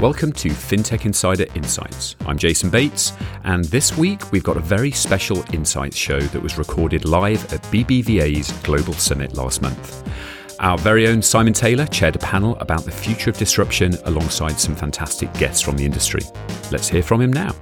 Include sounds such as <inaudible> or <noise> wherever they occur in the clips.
Welcome to FinTech Insider Insights. I'm Jason Bates, and this week we've got a very special Insights show that was recorded live at BBVA's Global Summit last month. Our very own Simon Taylor chaired a panel about the future of disruption alongside some fantastic guests from the industry. Let's hear from him now.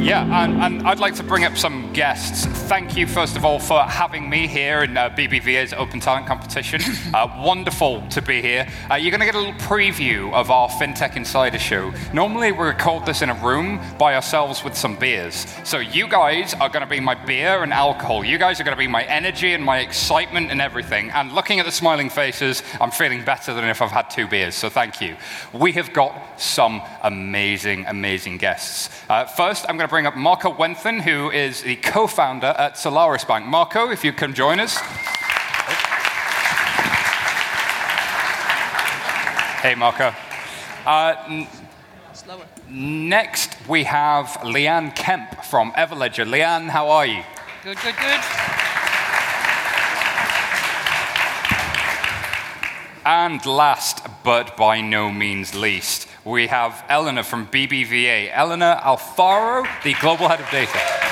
Yeah, and, and, I'd like to bring up some guests. Thank you, first of all, for having me here in uh, BBVA's Open Talent Competition. <laughs> Uh, wonderful to be here. Uh, you're going to get a little preview of our FinTech Insider show. Normally, we record this in a room by ourselves with some beers. So, you guys are going to be my beer and alcohol. You guys are going to be my energy and my excitement and everything. And looking at the smiling faces, I'm feeling better than if I've had two beers. So, thank you. We have got some amazing, amazing guests. Uh, first, I'm going to bring up Marko Wenthin, who is the co founder at Solaris Bank. Marko, if you can join us. Hey, Marko. Uh, n- next, we have Leanne Kemp from Everledger. Leanne, how are you? Good, good, good. And last, but by no means least, we have Elena from BBVA. Elena Alfaro, the Global Head of Data.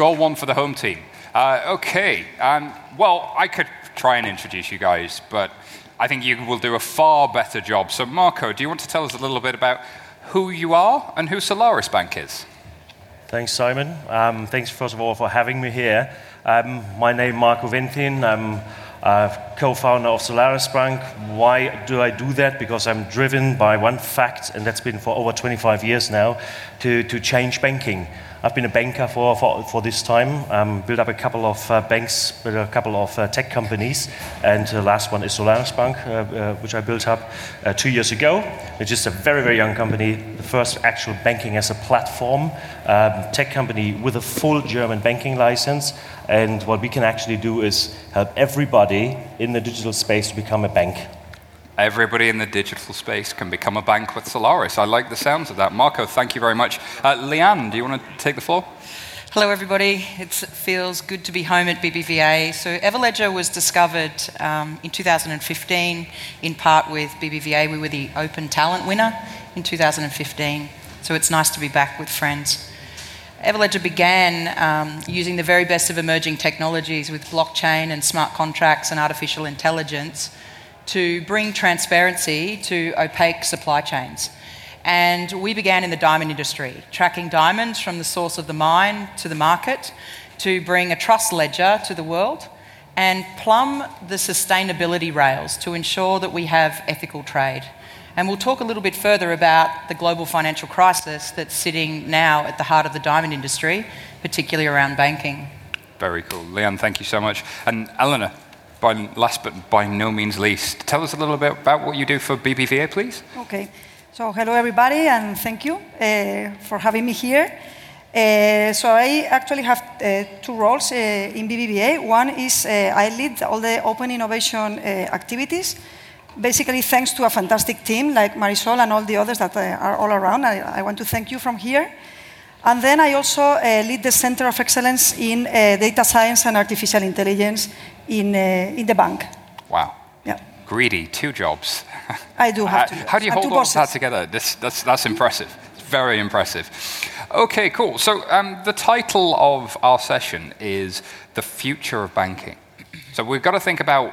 Score one for the home team. Uh, okay, um, well, I could try and introduce you guys, but I think you will do a far better job. So, Marko, do you want to tell us a little bit about who you are and who Solaris Bank is? Thanks, Simon. Um, thanks, first of all, for having me here. Um, my name is Marko Wenthin. I'm uh, co-founder of Solaris Bank. Why do I do that? Because I'm driven by one fact, and that's been for over 25 years now, to, to change banking. I've been a banker for, for, for this time, um, built up a couple of uh, banks, built a couple of uh, tech companies, and the last one is Solaris Bank, uh, uh which I built up uh, two years ago. It's just a very, very young company, the first actual banking as a platform um, tech company with a full German banking license. And what we can actually do is help everybody in the digital space to become a bank. Everybody in the digital space can become a bank with Solaris. I like the sounds of that. Marko, thank you very much. Uh, Leanne, do you want to take the floor? Hello, everybody. it feels good to be home at BBVA. So, Everledger was discovered um, in 2015, in part with BBVA. We were the Open Talent winner in 2015. So, it's nice to be back with friends. Everledger began um, using the very best of emerging technologies with blockchain and smart contracts and artificial intelligence to bring transparency to opaque supply chains. And we began in the diamond industry, tracking diamonds from the source of the mine to the market to bring a trust ledger to the world and plumb the sustainability rails to ensure that we have ethical trade. And we'll talk a little bit further about the global financial crisis that's sitting now at the heart of the diamond industry, particularly around banking. Very cool. Leanne, thank you so much. And Elena, by, last but by no means least, tell us a little bit about what you do for BBVA, please. Okay. So, hello, everybody, and thank you uh, for having me here. Uh, so, I actually have uh, two roles uh, in BBVA. One is uh, I lead all the open innovation uh, activities, basically, thanks to a fantastic team like Marisol and all the others that are all around. I, I, want to thank you from here. And then I also lead the Center of Excellence in Data Science and Artificial Intelligence in, uh, in the bank. Wow. Yeah. Greedy, two jobs. I do have two How do you hold all that together? This, that's, that's impressive. It's very impressive. Okay, cool. So um, the title of our session is The Future of Banking. So we've got to think about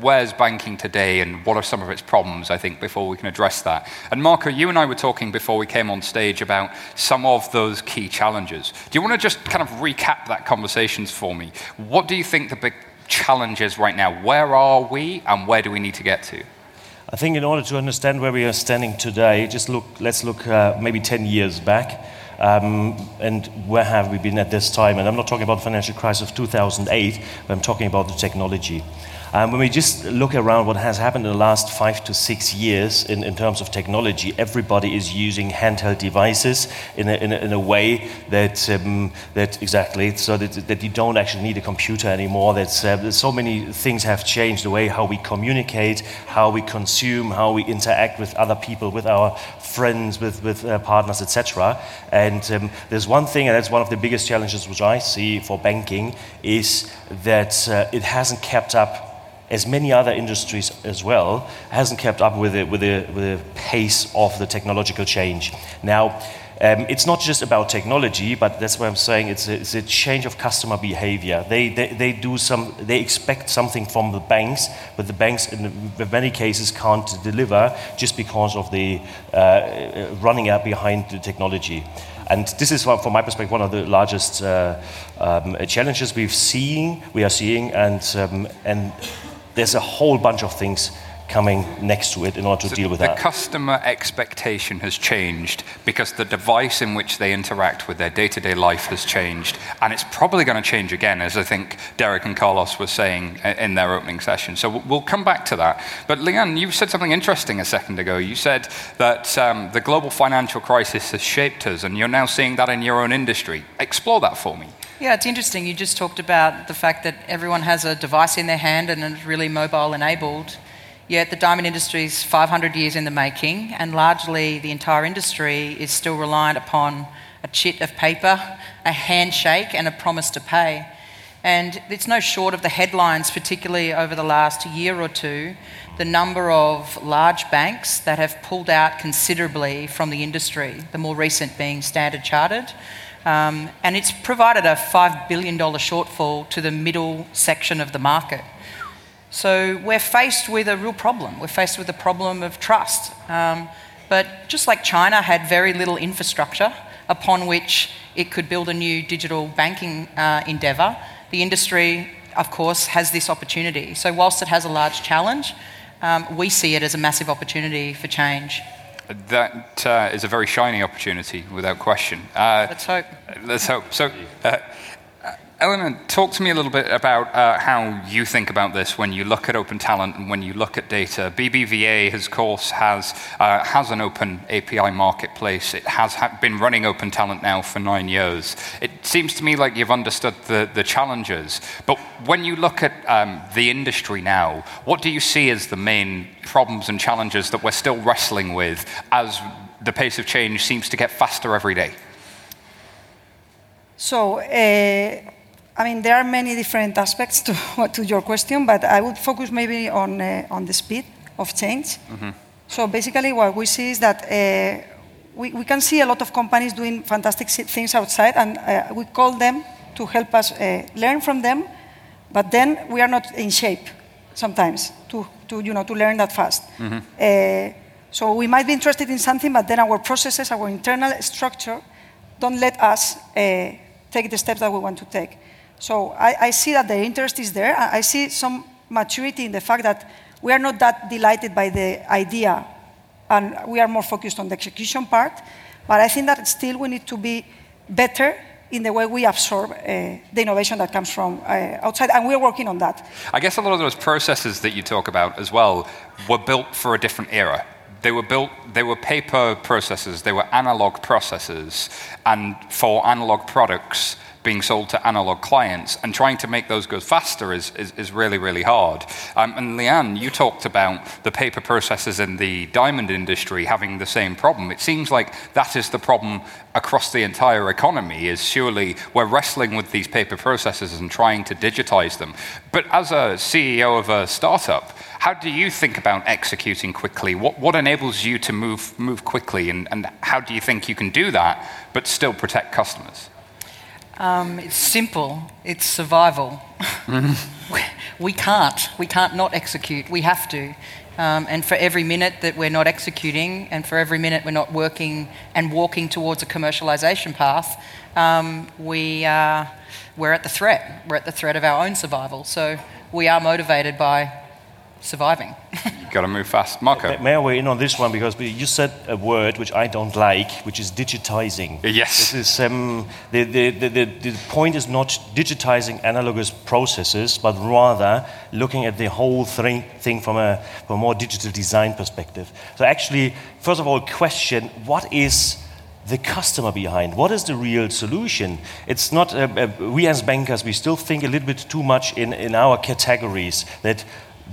where's banking today and what are some of its problems, I think, before we can address that. And Marko, you and I were talking before we came on stage about some of those key challenges. Do you want to just kind of recap that conversations for me? What do you think the big challenges right now? Where are we and where do we need to get to? I think in order to understand where we are standing today, just look, let's look uh, maybe 10 years back. Um, and where have we been at this time? And I'm not talking about the financial crisis of 2008, but I'm talking about the technology. Um, when we just look around what has happened in the last five to six years in, in terms of technology, everybody is using handheld devices in a, in a, in a way that, um, that exactly, so that, that you don't actually need a computer anymore. That's, uh, so many things have changed the way how we communicate, how we consume, how we interact with other people, with our friends, with, with uh, partners, etc. And um, there's one thing, and that's one of the biggest challenges which I see for banking, is that uh, it hasn't kept up as many other industries as well, hasn't kept up with the, with the, with the pace of the technological change. Now, um, it's not just about technology, but that's what I'm saying. It's a, it's a change of customer behavior. They, they, they, do some, they expect something from the banks, but the banks, in many cases, can't deliver just because of the uh, running out behind the technology. And this is, from my perspective, one of the largest uh, um, challenges we've seen, we are seeing, and, um, and there's a whole bunch of things coming next to it in order to so deal with the that. The customer expectation has changed because the device in which they interact with their day to day life has changed. And it's probably going to change again, as I think Derek and Carlos were saying in their opening session. So we'll come back to that. But Leanne, you said something interesting a second ago. You said that um, the global financial crisis has shaped us, and you're now seeing that in your own industry. Explore that for me. Yeah, it's interesting. You just talked about the fact that everyone has a device in their hand and is really mobile enabled. Yet the diamond industry is 500 years in the making, and largely the entire industry is still reliant upon a chit of paper, a handshake, and a promise to pay. And it's no short of the headlines, particularly over the last year or two, the number of large banks that have pulled out considerably from the industry, the more recent being Standard Chartered. Um, and it's provided a $5 billion shortfall to the middle section of the market. So we're faced with a real problem. We're faced with a problem of trust. Um, but just like China had very little infrastructure upon which it could build a new digital banking uh, endeavour, the industry, of course, has this opportunity. So, whilst it has a large challenge, um, we see it as a massive opportunity for change. That uh, is a very shining opportunity, without question. Uh, let's hope. Let's hope. So, uh, Elena, talk to me a little bit about uh, how you think about this when you look at open talent and when you look at data. BBVA, of course, has, uh, has an open API marketplace. It has ha- been running open talent now for nine years. It seems to me like you've understood the, the challenges. But when you look at um, the industry now, what do you see as the main problems and challenges that we're still wrestling with as the pace of change seems to get faster every day? So, uh, I mean, there are many different aspects to, <laughs> to your question, but I would focus maybe on, uh, on the speed of change. Mm-hmm. So basically, what we see is that uh, we, we can see a lot of companies doing fantastic things outside, and uh, we call them to help us uh, learn from them, but then we are not in shape sometimes to, to, you know, to learn that fast. Mm-hmm. Uh, so we might be interested in something, but then our processes, our internal structure, don't let us uh, take the steps that we want to take. So I, I, see that the interest is there. I see some maturity in the fact that we are not that delighted by the idea and we are more focused on the execution part. But I think that still we need to be better in the way we absorb uh, the innovation that comes from uh, outside, and we're working on that. I guess a lot of those processes that you talk about as well were built for a different era. They were built, they were paper processes, they were analog processes, and for analog products, being sold to analog clients, and trying to make those go faster is, is, is really, really hard. Um, and Leanne, you talked about the paper processes in the diamond industry having the same problem. It seems like that is the problem across the entire economy, is surely we're wrestling with these paper processes and trying to digitize them. But as a CEO of a startup, how do you think about executing quickly? What, what enables you to move, move quickly, and, and how do you think you can do that but still protect customers? Um, it's simple. It's survival. <laughs> we can't. We can't not execute. We have to. Um, and for every minute that we're not executing, and for every minute we're not working and walking towards a commercialization path, um, we, uh, we're at the threat. We're at the threat of our own survival. So we are motivated by surviving. <laughs> Got to move fast. Marko. May I weigh in on this one? Because you said a word which I don't like, which is digitizing. Yes. This is, um, the, the, the, the, point is not digitizing analogous processes, but rather looking at the whole thing, thing from, a, from a more digital design perspective. So, actually, first of all, question what is the customer behind. What is the real solution? It's not, uh, uh, we as bankers, we still think a little bit too much in, in our categories that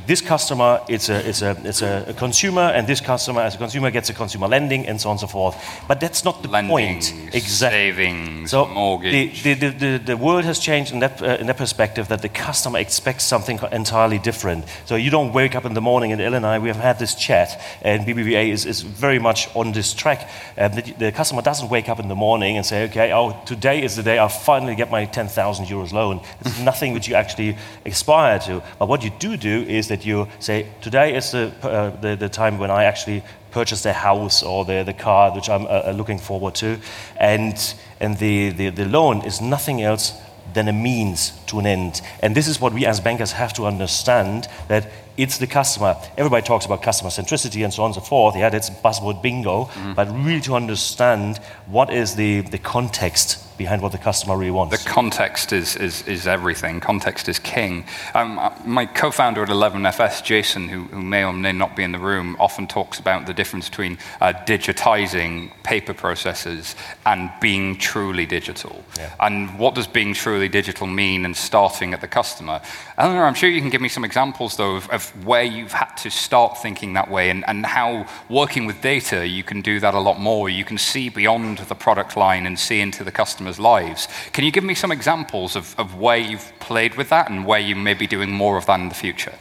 this customer it's a, it's, a, it's a, consumer, and this customer, as a consumer, gets a consumer lending, and so on and so forth. But that's not the Lending, point. Exactly. Savings, so mortgage. The, the, the, the, world has changed in that, uh, in that perspective that the customer expects something entirely different. So you don't wake up in the morning, and Ellen and I, we have had this chat, and BBVA is, is very much on this track. Um, the, the, customer doesn't wake up in the morning and say, okay, oh, today is the day I finally get my 10,000 euros loan. It's <laughs> nothing which you actually aspire to. But what you do do is that that you say, today is the, uh, the, the, time when I actually purchase the house or the, the car, which I'm uh, uh, looking forward to. And, and the, the, the loan is nothing else than a means to an end. And this is what we as bankers have to understand that it's the customer. Everybody talks about customer centricity and so on and so forth. Yeah, that's buzzword bingo. Mm-hmm. But really to understand what is the, the context behind what the customer really wants. The context is, is, is everything. Context is king. Um, uh, my co founder at 11FS, Jason, who, who, may or may not be in the room, often talks about the difference between uh, digitizing paper processes and being truly digital. Yeah. And what does being truly digital mean and starting at the customer? Eleanor, I'm sure you can give me some examples, though, of, of where you've had to start thinking that way and, and how working with data you can do that a lot more. You can see beyond the product line and see into the customers' lives. Can you give me some examples of, of where you've played with that and where you may be doing more of that in the future?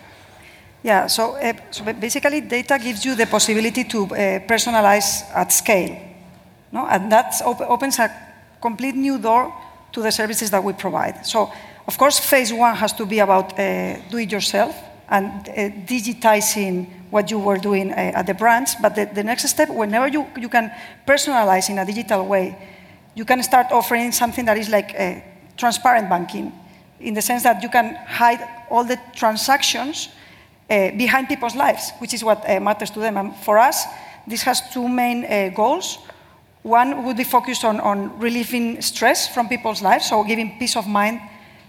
Yeah, so, uh, so basically, data gives you the possibility to uh, personalize at scale. No? And that op opens a complete new door to the services that we provide. So, of course, phase one has to be about uh, do it yourself and uh, digitizing what you were doing uh, at the branch. But the, the next step, whenever you, you can personalize in a digital way, you can start offering something that is like a transparent banking, in the sense that you can hide all the transactions uh, behind people's lives, which is what uh, matters to them. And for us, this has two main uh, goals. One would be focused on, on, relieving stress from people's lives, so giving peace of mind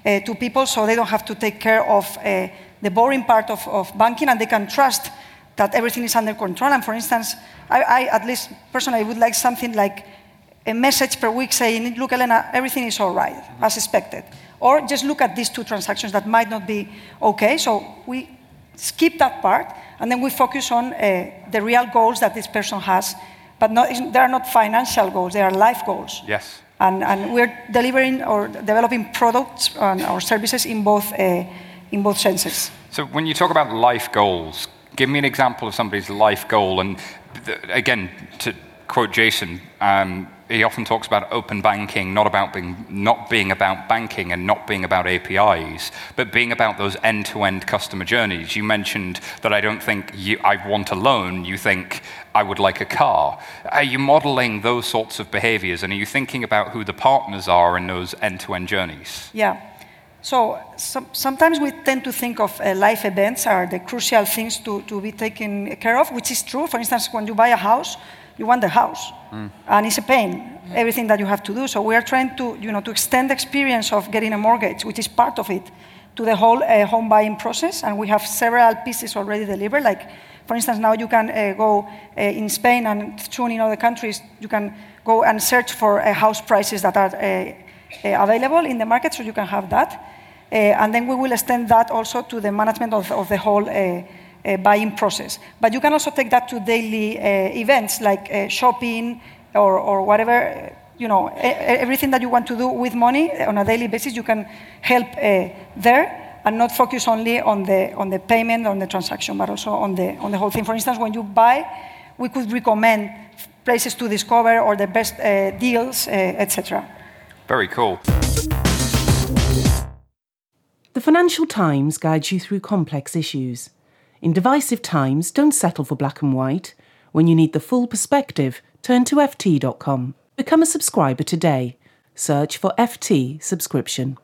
uh, to people so they don't have to take care of uh, the boring part of, of, banking and they can trust that everything is under control. And for instance, I, I at least personally would like something like a message per week saying, look, Elena, everything is all right, as expected. Or just look at these two transactions that might not be okay. So we skip that part, and then we focus on uh, the real goals that this person has. But not, they are not financial goals, they are life goals. Yes. And, and we're delivering or developing products and, or services in both, uh, in both senses. So when you talk about life goals, give me an example of somebody's life goal. And again, to quote Jason, um, he often talks about open banking not about being not being about banking and not being about APIs, but being about those end-to-end customer journeys. You mentioned that I don't think you, I want a loan. You think I would like a car. Are you modeling those sorts of behaviors, and are you thinking about who the partners are in those end-to-end journeys? Yeah. So some, sometimes we tend to think of uh, life events are the crucial things to, to be taken care of, which is true. For instance, when you buy a house, you want the house. Mm. And it's a pain, everything that you have to do. So we are trying to, you know, to extend the experience of getting a mortgage, which is part of it, to the whole uh, home buying process. And we have several pieces already delivered. Like, for instance, now you can uh, go uh, in Spain and soon in other countries, you can go and search for uh, house prices that are uh, uh, available in the market, so you can have that. And then we will extend that also to the management of, of the whole uh, buying process. But you can also take that to daily uh, events like uh, shopping or, or whatever, you know, everything that you want to do with money on a daily basis, you can help there and not focus only on the, on the payment, on the transaction, but also on the, on the whole thing. For instance, when you buy, we could recommend places to discover or the best uh, deals, uh, etc. Very cool. The Financial Times guides you through complex issues. In divisive times, don't settle for black and white. When you need the full perspective, turn to FT.com. Become a subscriber today. Search for FT subscription.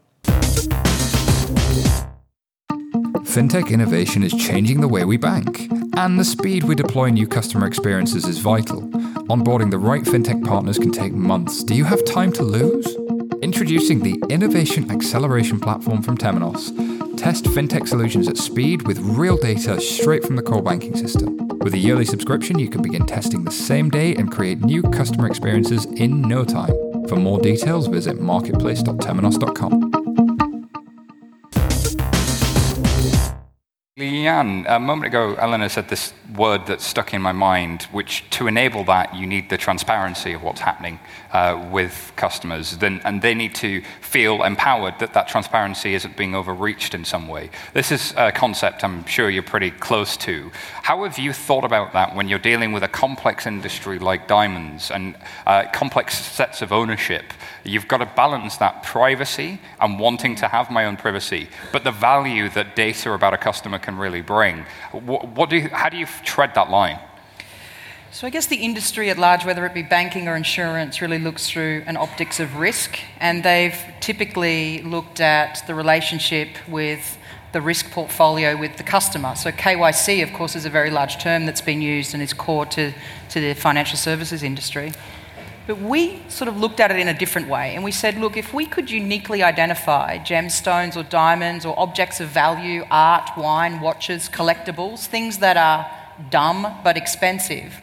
Fintech innovation is changing the way we bank And the speed we deploy new customer experiences is vital. Onboarding the right fintech partners can take months. Do you have time to lose? Introducing the Innovation Acceleration Platform from Temenos. Test fintech solutions at speed with real data straight from the core banking system. With a yearly subscription, you can begin testing the same day and create new customer experiences in no time. For more details, visit marketplace.temenos.com. Leanne, a moment ago, Elena said this word that stuck in my mind, which to enable that, you need the transparency of what's happening uh, with customers. Then, and they need to feel empowered that that transparency isn't being overreached in some way. This is a concept I'm sure you're pretty close to. How have you thought about that when you're dealing with a complex industry like diamonds and uh, complex sets of ownership? You've got to balance that privacy and wanting to have my own privacy, but the value that data about a customer can really bring. What, what do you, how do you tread that line? So, I guess the industry at large, whether it be banking or insurance, really looks through an optics of risk, and they've typically looked at the relationship with the risk portfolio with the customer. So, KYC, of course, is a very large term that's been used and is core to, to the financial services industry. But we sort of looked at it in a different way and we said, look, if we could uniquely identify gemstones or diamonds or objects of value, art, wine, watches, collectibles, things that are dumb but expensive,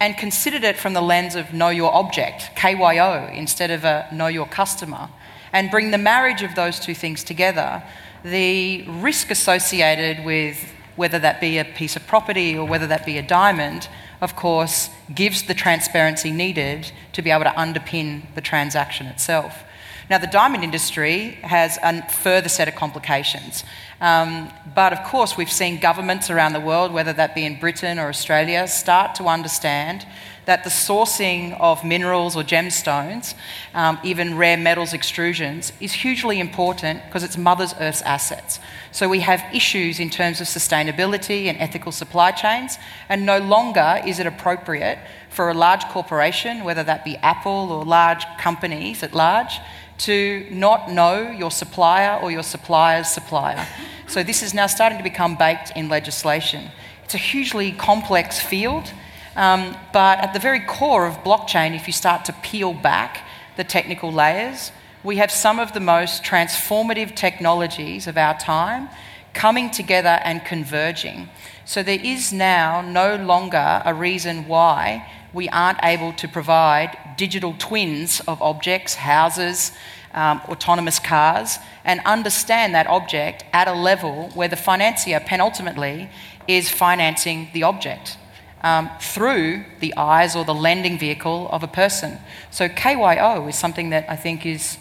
and considered it from the lens of know your object, KYO, instead of a know your customer, and bring the marriage of those two things together, the risk associated with whether that be a piece of property or whether that be a diamond of course, gives the transparency needed to be able to underpin the transaction itself. Now, the diamond industry has a further set of complications. Um, but of course, we've seen governments around the world, whether that be in Britain or Australia, start to understand that the sourcing of minerals or gemstones, um, even rare metals extrusions, is hugely important because it's Mother Earth's assets. So we have issues in terms of sustainability and ethical supply chains, and no longer is it appropriate for a large corporation, whether that be Apple or large companies at large, to not know your supplier or your supplier's supplier. So this is now starting to become baked in legislation. It's a hugely complex field. Um, but at the very core of blockchain, if you start to peel back the technical layers, we have some of the most transformative technologies of our time coming together and converging. So there is now no longer a reason why we aren't able to provide digital twins of objects, houses, um, autonomous cars, and understand that object at a level where the financier penultimately is financing the object um, through the eyes or the lending vehicle of a person. So KYO is something that I think is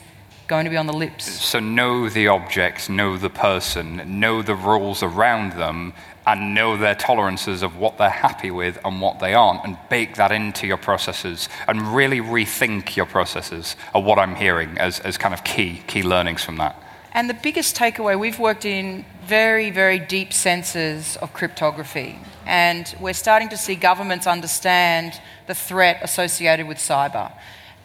going to be on the lips. So know the objects, know the person, know the rules around them, and know their tolerances of what they're happy with and what they aren't, and bake that into your processes and really rethink your processes are what I'm hearing as, as kind of key, key learnings from that. And the biggest takeaway, we've worked in very, very deep senses of cryptography. And we're starting to see governments understand the threat associated with cyber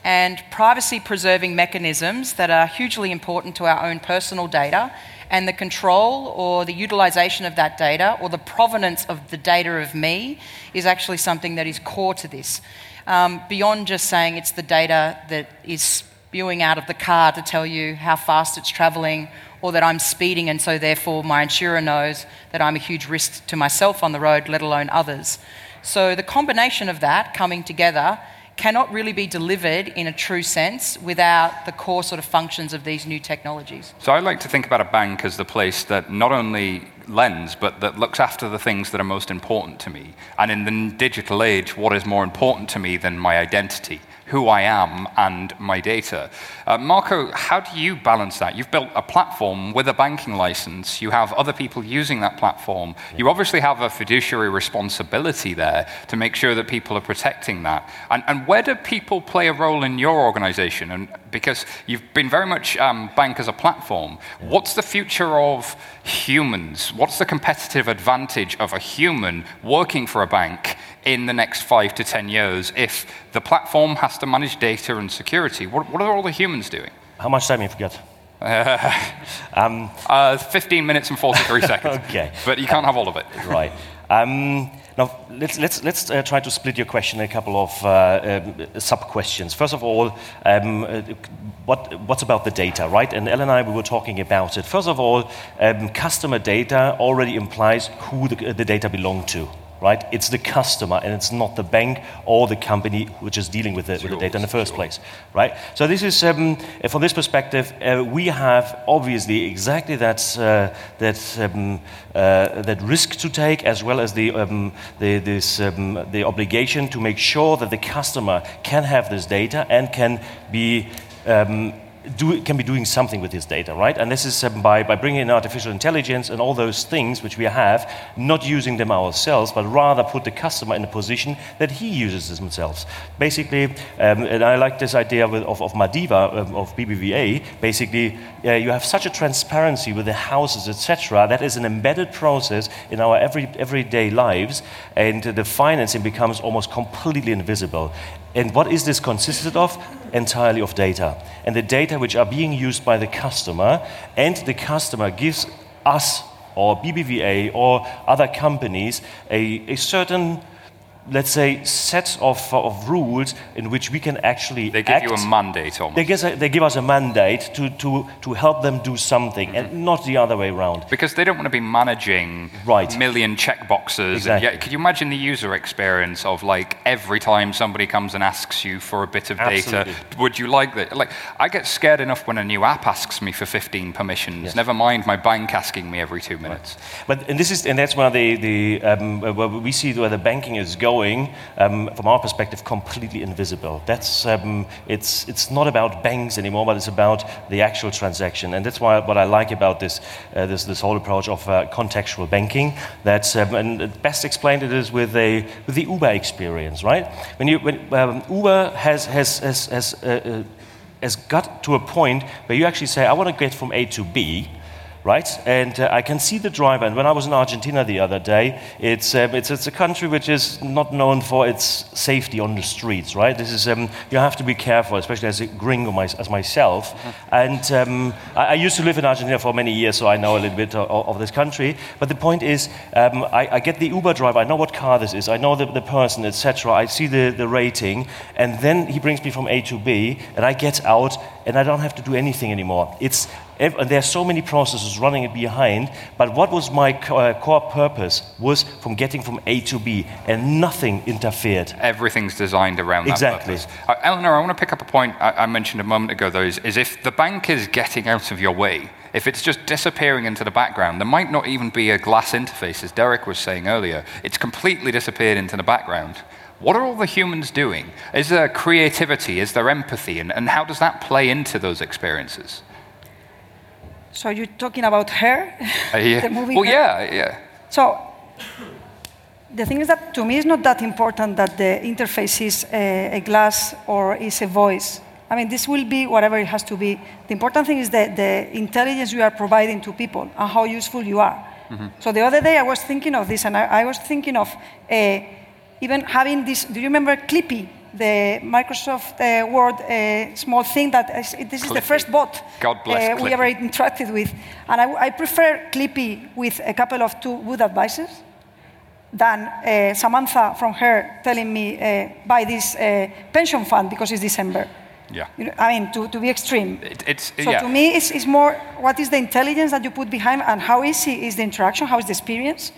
and privacy preserving mechanisms that are hugely important to our own personal data and the control or the utilization of that data or the provenance of the data of me is actually something that is core to this. Um, beyond just saying it's the data that is spewing out of the car to tell you how fast it's traveling or that I'm speeding and so therefore my insurer knows that I'm a huge risk to myself on the road, let alone others. So the combination of that coming together cannot really be delivered in a true sense without the core sort of functions of these new technologies. So I like to think about a bank as the place that not only lends, but that looks after the things that are most important to me. And in the digital age, what is more important to me than my identity? Who I am and my data. Uh, Marko, how do you balance that? You've built a platform with a banking license. You have other people using that platform. You obviously have a fiduciary responsibility there to make sure that people are protecting that. And, and where do people play a role in your organization? And because you've been very much um, bank as a platform, what's the future of humans? What's the competitive advantage of a human working for a bank in the next five to 10 years if the platform has to manage data and security? What, what are all the humans doing? How much time have you got? Uh, <laughs> um, uh, 15 minutes and 43 seconds. <laughs> okay. But you can't have all of it. right. Um, now, let's, let's, let's uh, try to split your question in a couple of uh, um, sub questions. First of all, um, uh, what, what's about the data, right? And Ellen and I, we were talking about it. First of all, um, customer data already implies who the, the data belong to right? It's the customer and it's not the bank or the company which is dealing with the, with the data in the first place, right? So this is, um, from this perspective, uh, we have obviously exactly that, uh, that, um, uh, that risk to take as well as the, um, the, this, um, the obligation to make sure that the customer can have this data and can be um, do, can be doing something with his data, right? And this is um, by, by bringing in artificial intelligence and all those things which we have, not using them ourselves, but rather put the customer in a position that he uses themselves. Basically, um, and I like this idea with, of, of Madiva, um, of BBVA, basically, uh, you have such a transparency with the houses, etc., that is an embedded process in our every, everyday lives, and the financing becomes almost completely invisible. And what is this consisted of? Entirely of data. And the data which are being used by the customer, and the customer gives us or BBVA or other companies a, a certain let's say, set of, of rules in which we can actually They give act. you a mandate almost. They give, us- they give us a mandate to, to, to help them do something, Mm-hmm. and not the other way around. Because they don't want to be managing Right. a million checkboxes. Exactly. Yeah, could you imagine the user experience of like every time somebody comes and asks you for a bit of Absolutely. data, would you like that? Like, I get scared enough when a new app asks me for 15 permissions. Never mind my bank asking me every two minutes. But and this is and that's where the, the um, where we see where the banking is going um, from our perspective completely invisible. That's um, it's it's not about banks anymore, but it's about the actual transaction, and that's why what I like about this uh, this this whole approach of uh, contextual banking. That's, um, and best explained it is with a with the Uber experience, right? When you when um, Uber has has has has, uh, uh, has got to a point where you actually say, I want to get from A to B right? And uh, I can see the driver. And when I was in Argentina the other day, it's, um, it's, it's a country which is not known for its safety on the streets, right? This is, um, you have to be careful, especially as a gringo my, as myself. And um, I, I used to live in Argentina for many years, so I know a little bit of, of this country. But the point is, um, I, I get the Uber driver, I know what car this is, I know the, the person, etc. I see the, the rating, and then he brings me from A to B, and I get out, and I don't have to do anything anymore. It's there are so many processes running it behind, but what was my uh, core purpose was from getting from A to B, and nothing interfered. Everything's designed around that Exactly. purpose. Uh, Elena, I want to pick up a point I, I mentioned a moment ago, though, is, is if the bank is getting out of your way, if it's just disappearing into the background, there might not even be a glass interface, as Derek was saying earlier. It's completely disappeared into the background. What are all the humans doing? Is there creativity? Is there empathy? And, and how does that play into those experiences? So you're talking about her, Uh, yeah. <laughs> the movie. well, Her? yeah, yeah. So the thing is that to me it's not that important that the interface is a, a glass or is a voice. I mean, this will be whatever it has to be. The important thing is the, the intelligence you are providing to people and how useful you are. So the other day I was thinking of this, and I, I was thinking of uh, even having this. Do you remember Clippy, the Microsoft uh, Word uh, small thing that is, this is the first bot uh, we ever interacted with, and I, I prefer Clippy with a couple of two good advices than uh, Samantha from her telling me uh, buy this uh, pension fund because it's December. Yeah. You know, I mean, to, to be extreme. It, it's, So yeah. to me, it's, it's more what is the intelligence that you put behind and how easy is the interaction, how is the experience,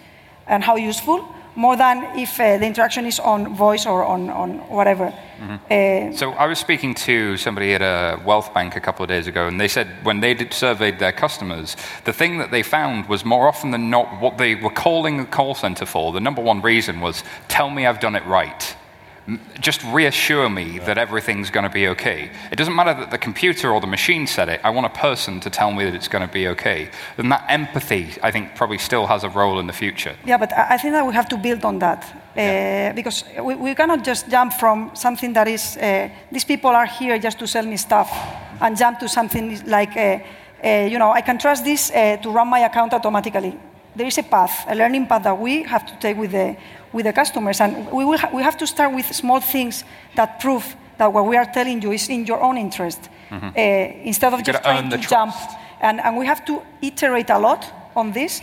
and how useful, more than if uh, the interaction is on voice or on, on whatever. Uh, So I was speaking to somebody at a wealth bank a couple of days ago, and they said when they did surveyed their customers, the thing that they found was more often than not what they were calling the call center for. The number one reason was, "Tell me I've done it right." M- Just reassure me that everything's going to be okay. It doesn't matter that the computer or the machine said it. I want a person to tell me that it's going to be okay. And that empathy, I think, probably still has a role in the future. Yeah, but I I think that we have to build on that uh, because we, we cannot just jump from something that is uh, these people are here just to sell me stuff and jump to something like uh, uh, you know I can trust this uh, to run my account automatically. There is a path, a learning path that we have to take with the with the customers, and we will ha- we have to start with small things that prove that what we are telling you is in your own interest uh, instead of You just trying to the jump and, and we have to iterate a lot on this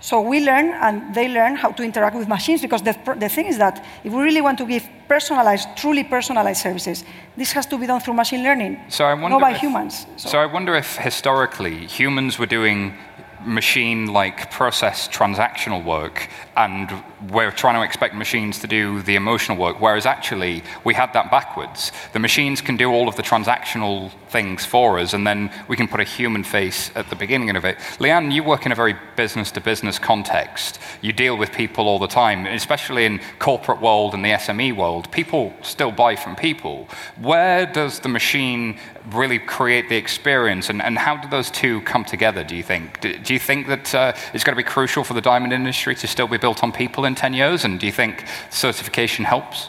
So we learn and they learn how to interact with machines because the, the thing is that if we really want to give personalized, truly personalized services, this has to be done through machine learning, so I wonder not by if, humans. So. so I wonder if historically humans were doing machine like process transactional work and we're trying to expect machines to do the emotional work, whereas actually we had that backwards. The machines can do all of the transactional things for us, and then we can put a human face at the beginning of it. Leanne, you work in a very business to business context. You deal with people all the time, especially in corporate world and the SME world. People still buy from people. Where does the machine really create the experience, and, and how do those two come together, do you think? Do, do you think that uh, it's going to be crucial for the diamond industry to still be built on people in 10 years? And do you think certification helps?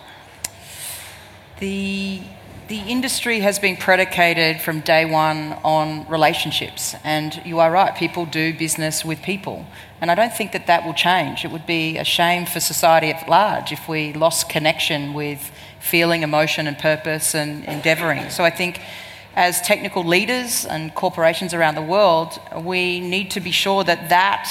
The, the industry has been predicated from day one on relationships. And you are right, people do business with people. And I don't think that that will change. It would be a shame for society at large if we lost connection with feeling, emotion, and purpose and endeavouring. So I think as technical leaders and corporations around the world, we need to be sure that that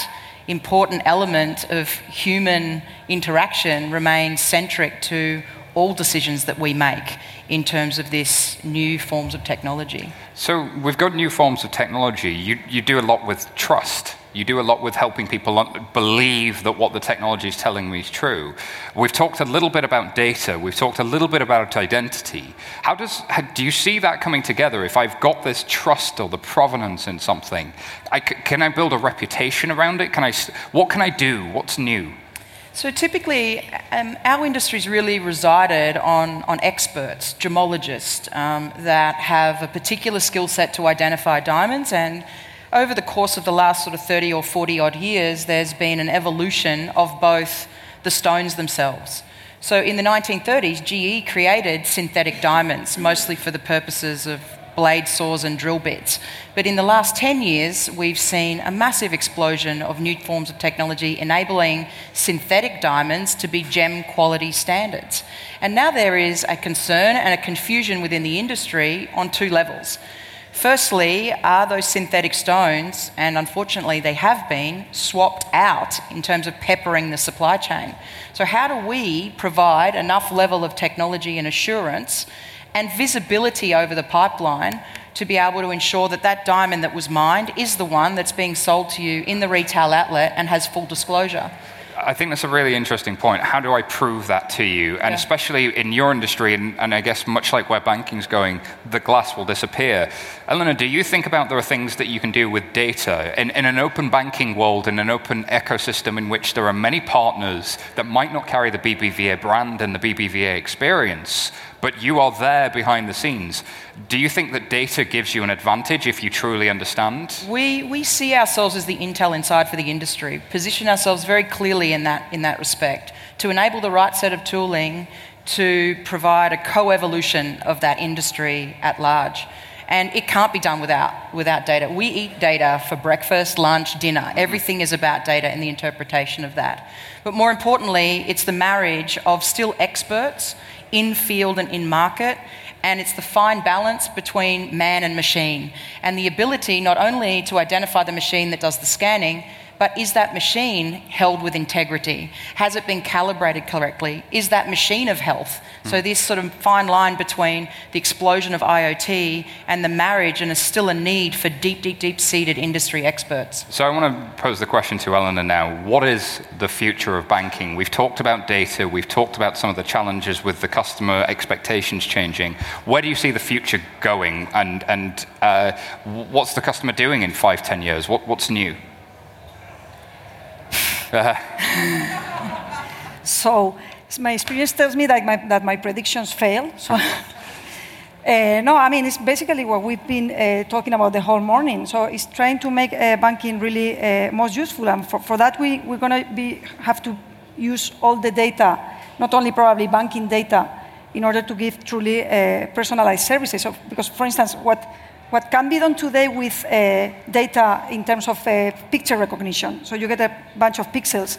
important element of human interaction remains centric to all decisions that we make in terms of this new forms of technology. So we've got new forms of technology. You, you do a lot with trust. You do a lot with helping people believe that what the technology is telling me is true. We've talked a little bit about data. We've talked a little bit about identity. How does how, do you see that coming together? If I've got this trust or the provenance in something, I, can I build a reputation around it? Can I? What can I do? What's new? So typically, um, our industry's really resided on, on experts, gemologists, um, that have a particular skill set to identify diamonds and over the course of the last sort of 30 or 40 odd years, there's been an evolution of both the stones themselves. So in the 1930s, GE created synthetic diamonds, mostly for the purposes of blade saws and drill bits. But in the last 10 years, we've seen a massive explosion of new forms of technology enabling synthetic diamonds to be gem quality standards. And now there is a concern and a confusion within the industry on two levels. Firstly, are those synthetic stones, and unfortunately they have been, swapped out in terms of peppering the supply chain? So, how do we provide enough level of technology and assurance and visibility over the pipeline to be able to ensure that that diamond that was mined is the one that's being sold to you in the retail outlet and has full disclosure? I think that's a really interesting point. How do I prove that to you? And yeah. especially in your industry, and, and, I guess much like where banking's going, the glass will disappear. Elena, do you think about there are things that you can do with data? In, in an open banking world, in an open ecosystem in which there are many partners that might not carry the BBVA brand and the BBVA experience, but you are there behind the scenes. Do you think that data gives you an advantage if you truly understand? We, we see ourselves as the intel inside for the industry, position ourselves very clearly in that, in that respect to enable the right set of tooling to provide a co evolution of that industry at large. And it can't be done without, without data. We eat data for breakfast, lunch, dinner. Everything is about data and the interpretation of that. But more importantly, it's the marriage of still experts in field and in market. And it's the fine balance between man and machine, and the ability not only to identify the machine that does the scanning, but is that machine held with integrity? Has it been calibrated correctly? Is that machine of health? Mm. So, this sort of fine line between the explosion of IoT and the marriage, and is still a need for deep, deep, deep seated industry experts. So, I want to pose the question to Elena now. What is the future of banking? We've talked about data, we've talked about some of the challenges with the customer expectations changing. Where do you see the future going, and, and uh, what's the customer doing in five, ten years? What, what's new? <laughs> so my experience tells me that my, that my predictions fail. So Uh, <laughs> no, I mean, it's basically what we've been uh, talking about the whole morning. So it's trying to make uh, banking really most useful. And for, for that, we, we're going to be have to use all the data, not only probably banking data, in order to give truly personalized services. So, because, for instance, what what can be done today with uh, data in terms of uh, picture recognition. So you get a bunch of pixels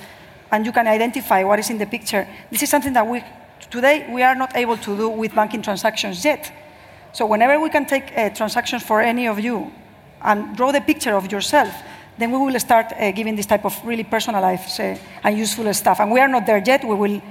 and you can identify what is in the picture. This is something that we, today we are not able to do with banking transactions yet. So whenever we can take uh, transactions for any of you and draw the picture of yourself, then we will start uh, giving this type of really personalized uh, and useful stuff. And we are not there yet. We will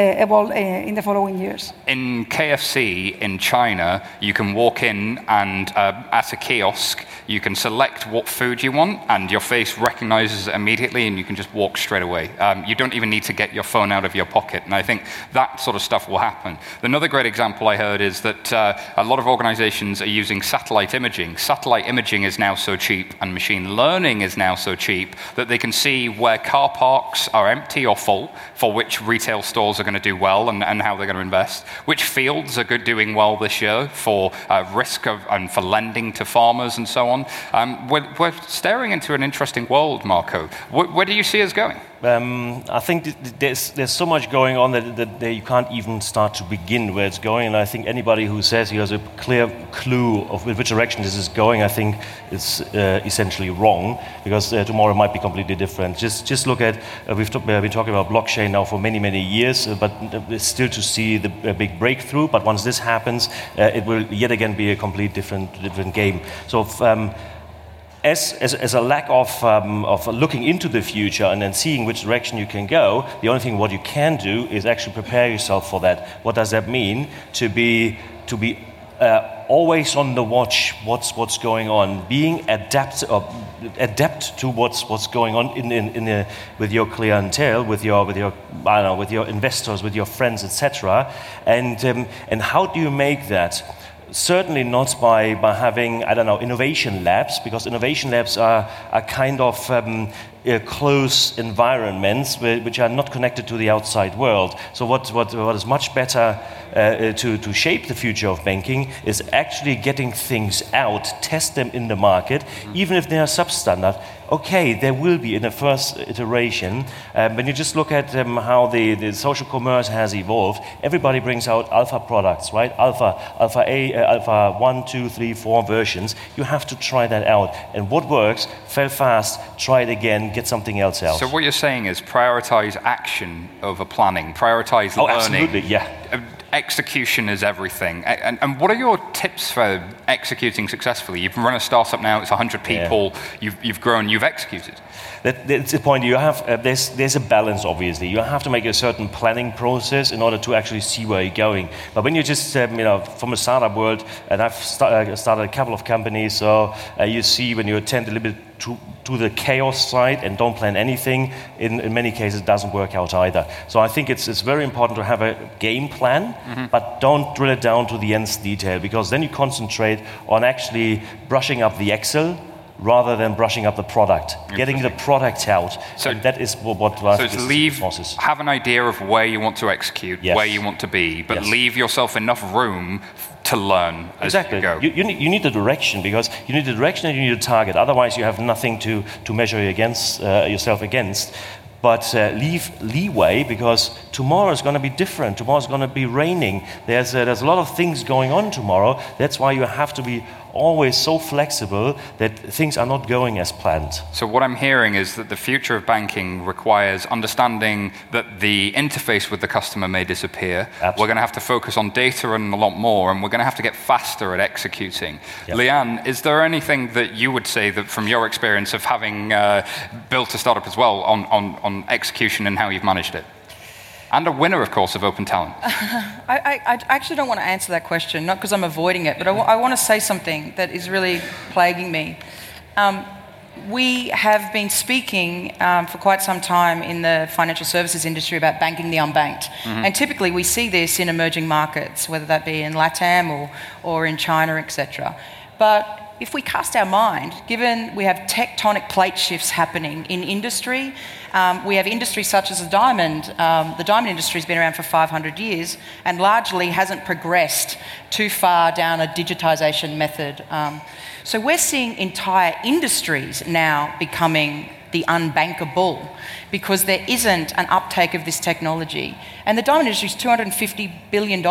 evolve uh, in the following years. In KFC in China, you can walk in and uh, at a kiosk, you can select what food you want, and your face recognizes it immediately, and you can just walk straight away. Um, you don't even need to get your phone out of your pocket. And I think that sort of stuff will happen. Another great example I heard is that uh, a lot of organizations are using satellite imaging. Satellite imaging is now so cheap, and machine learning is now so cheap that they can see where car parks are empty or full, for which retail stores are going to do well and, and how they're going to invest, which fields are good doing well this year for uh, risk of, and for lending to farmers and so on. Um, we're, we're, staring into an interesting world, Marko. Where do you see us going? Um, I think there's, there's so much going on that, that, that, you can't even start to begin where it's going. And I think anybody who says he has a clear clue of which direction this is going, I think is uh, essentially wrong because uh, tomorrow might be completely different. Just, just look at, uh, we've uh, been talking about blockchain now for many, many years, uh, but it's still to see the big breakthrough. But once this happens, uh, it will yet again be a complete different, different game. So if, um, as, as, as, a lack of, um, of looking into the future and then seeing which direction you can go, the only thing what you can do is actually prepare yourself for that. What does that mean? To be, to be uh, always on the watch what's, what's going on, being adapt, uh, adapt to what's, what's going on in, in, in a, with your clientele, with your, with, your, I don't know, with your investors, with your friends, etc. And, um, and how do you make that? Certainly not by, by having, I don't know, innovation labs, because innovation labs are, are kind of um, uh, close environments which are not connected to the outside world. So, what, what, what is much better uh, uh, to, to shape the future of banking is actually getting things out, test them in the market, mm-hmm. even if they are substandard. Okay, there will be in the first iteration. Um, when you just look at um, how the, the social commerce has evolved, everybody brings out alpha products, right? Alpha, alpha A, uh, alpha one, two, three, four versions. You have to try that out. And what works, fail fast, try it again, get something else out. So what you're saying is prioritize action over planning, prioritize oh, learning. Absolutely, yeah. Execution is everything. And, and, what are your tips for executing successfully? You've run a startup now, it's 100 people, yeah. you've, you've grown, you've executed. That, that's the point. You have, uh, there's, there's a balance, obviously. You have to make a certain planning process in order to actually see where you're going. But when you just, um, you know, from a startup world, and I've start, uh, started a couple of companies, so uh, you see when you attend a little bit to, to the chaos side and don't plan anything, in, in many cases, it doesn't work out either. So I think it's, it's very important to have a game plan, mm-hmm. but don't drill it down to the nth detail because then you concentrate on actually brushing up the Excel rather than brushing up the product, getting the product out. So and that is what, what so it's leave, have an idea of where you want to execute, yes. where you want to be, but yes. leave yourself enough room to learn exactly. you You, you, need, you, need, the direction because you need the direction and you need a target. Otherwise, you have nothing to, to measure against, uh, yourself against. But uh, leave leeway because tomorrow is going to be different. Tomorrow is going to be raining. There's, uh, there's a lot of things going on tomorrow. That's why you have to be always so flexible that things are not going as planned. So, what I'm hearing is that the future of banking requires understanding that the interface with the customer may disappear. Absolutely. We're going to have to focus on data and a lot more, and we're going to have to get faster at executing. Yep. Leanne, is there anything that you would say that from your experience of having uh, built a startup as well on, on, on execution and how you've managed it? And a winner, of course, of Open Talent? <laughs> I, I, I, actually don't want to answer that question, not because I'm avoiding it, but I, w- I want to say something that is really plaguing me. Um, we have been speaking um, for quite some time in the financial services industry about banking the unbanked. Mm-hmm. And typically we see this in emerging markets, whether that be in LATAM or, or in China, etc. But if we cast our mind, given we have tectonic plate shifts happening in industry, um, we have industries such as the diamond. Um, the diamond industry has been around for 500 years and largely hasn't progressed too far down a digitisation method. Um, so we're seeing entire industries now becoming the unbankable because there isn't an uptake of this technology. And the diamond industry is $250 billion.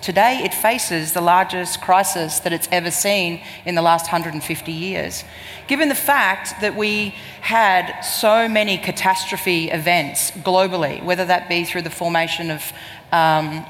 Today, it faces the largest crisis that it's ever seen in the last 150 years. Given the fact that we had so many catastrophe events globally, whether that be through the formation of um,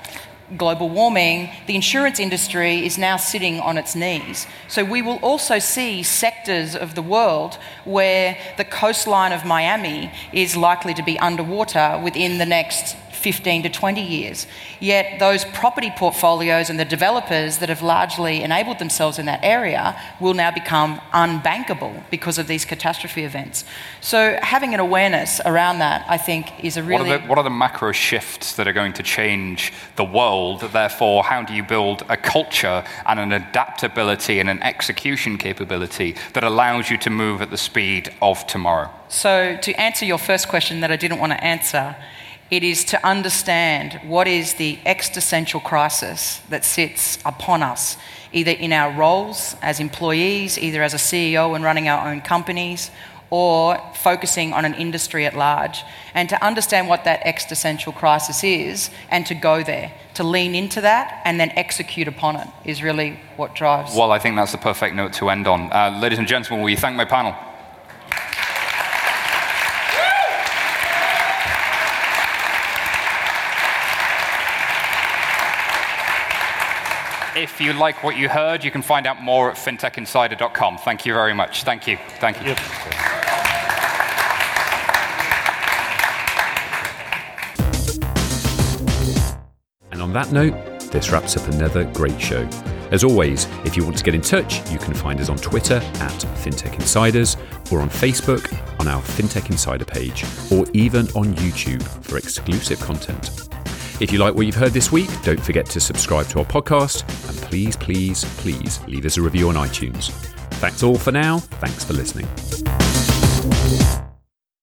global warming, the insurance industry is now sitting on its knees. So we will also see sectors of the world where the coastline of Miami is likely to be underwater within the next 15 to 20 years. Yet those property portfolios and the developers that have largely enabled themselves in that area will now become unbankable because of these catastrophe events. So having an awareness around that, I think, is a really... What are the, what are the macro shifts that are going to change the world? Therefore, how do you build a culture and an adaptability and an execution capability that allows you to move at the speed of tomorrow? So to answer your first question that I didn't want to answer, it is to understand what is the existential crisis that sits upon us, either in our roles as employees, either as a CEO and running our own companies, or focusing on an industry at large. And to understand what that existential crisis is and to go there, to lean into that and then execute upon it is really what drives. Well, I think that's the perfect note to end on. Uh, ladies and gentlemen, will you thank my panel? If you like what you heard, you can find out more at fintechinsider.com. Thank you very much. Thank you. Thank you. Yep. And on that note, this wraps up another great show. As always, if you want to get in touch, you can find us on Twitter at FinTech Insiders or on Facebook on our FinTech Insider page or even on YouTube for exclusive content. If you like what you've heard this week, don't forget to subscribe to our podcast and please, please, please leave us a review on iTunes. That's all for now. Thanks for listening.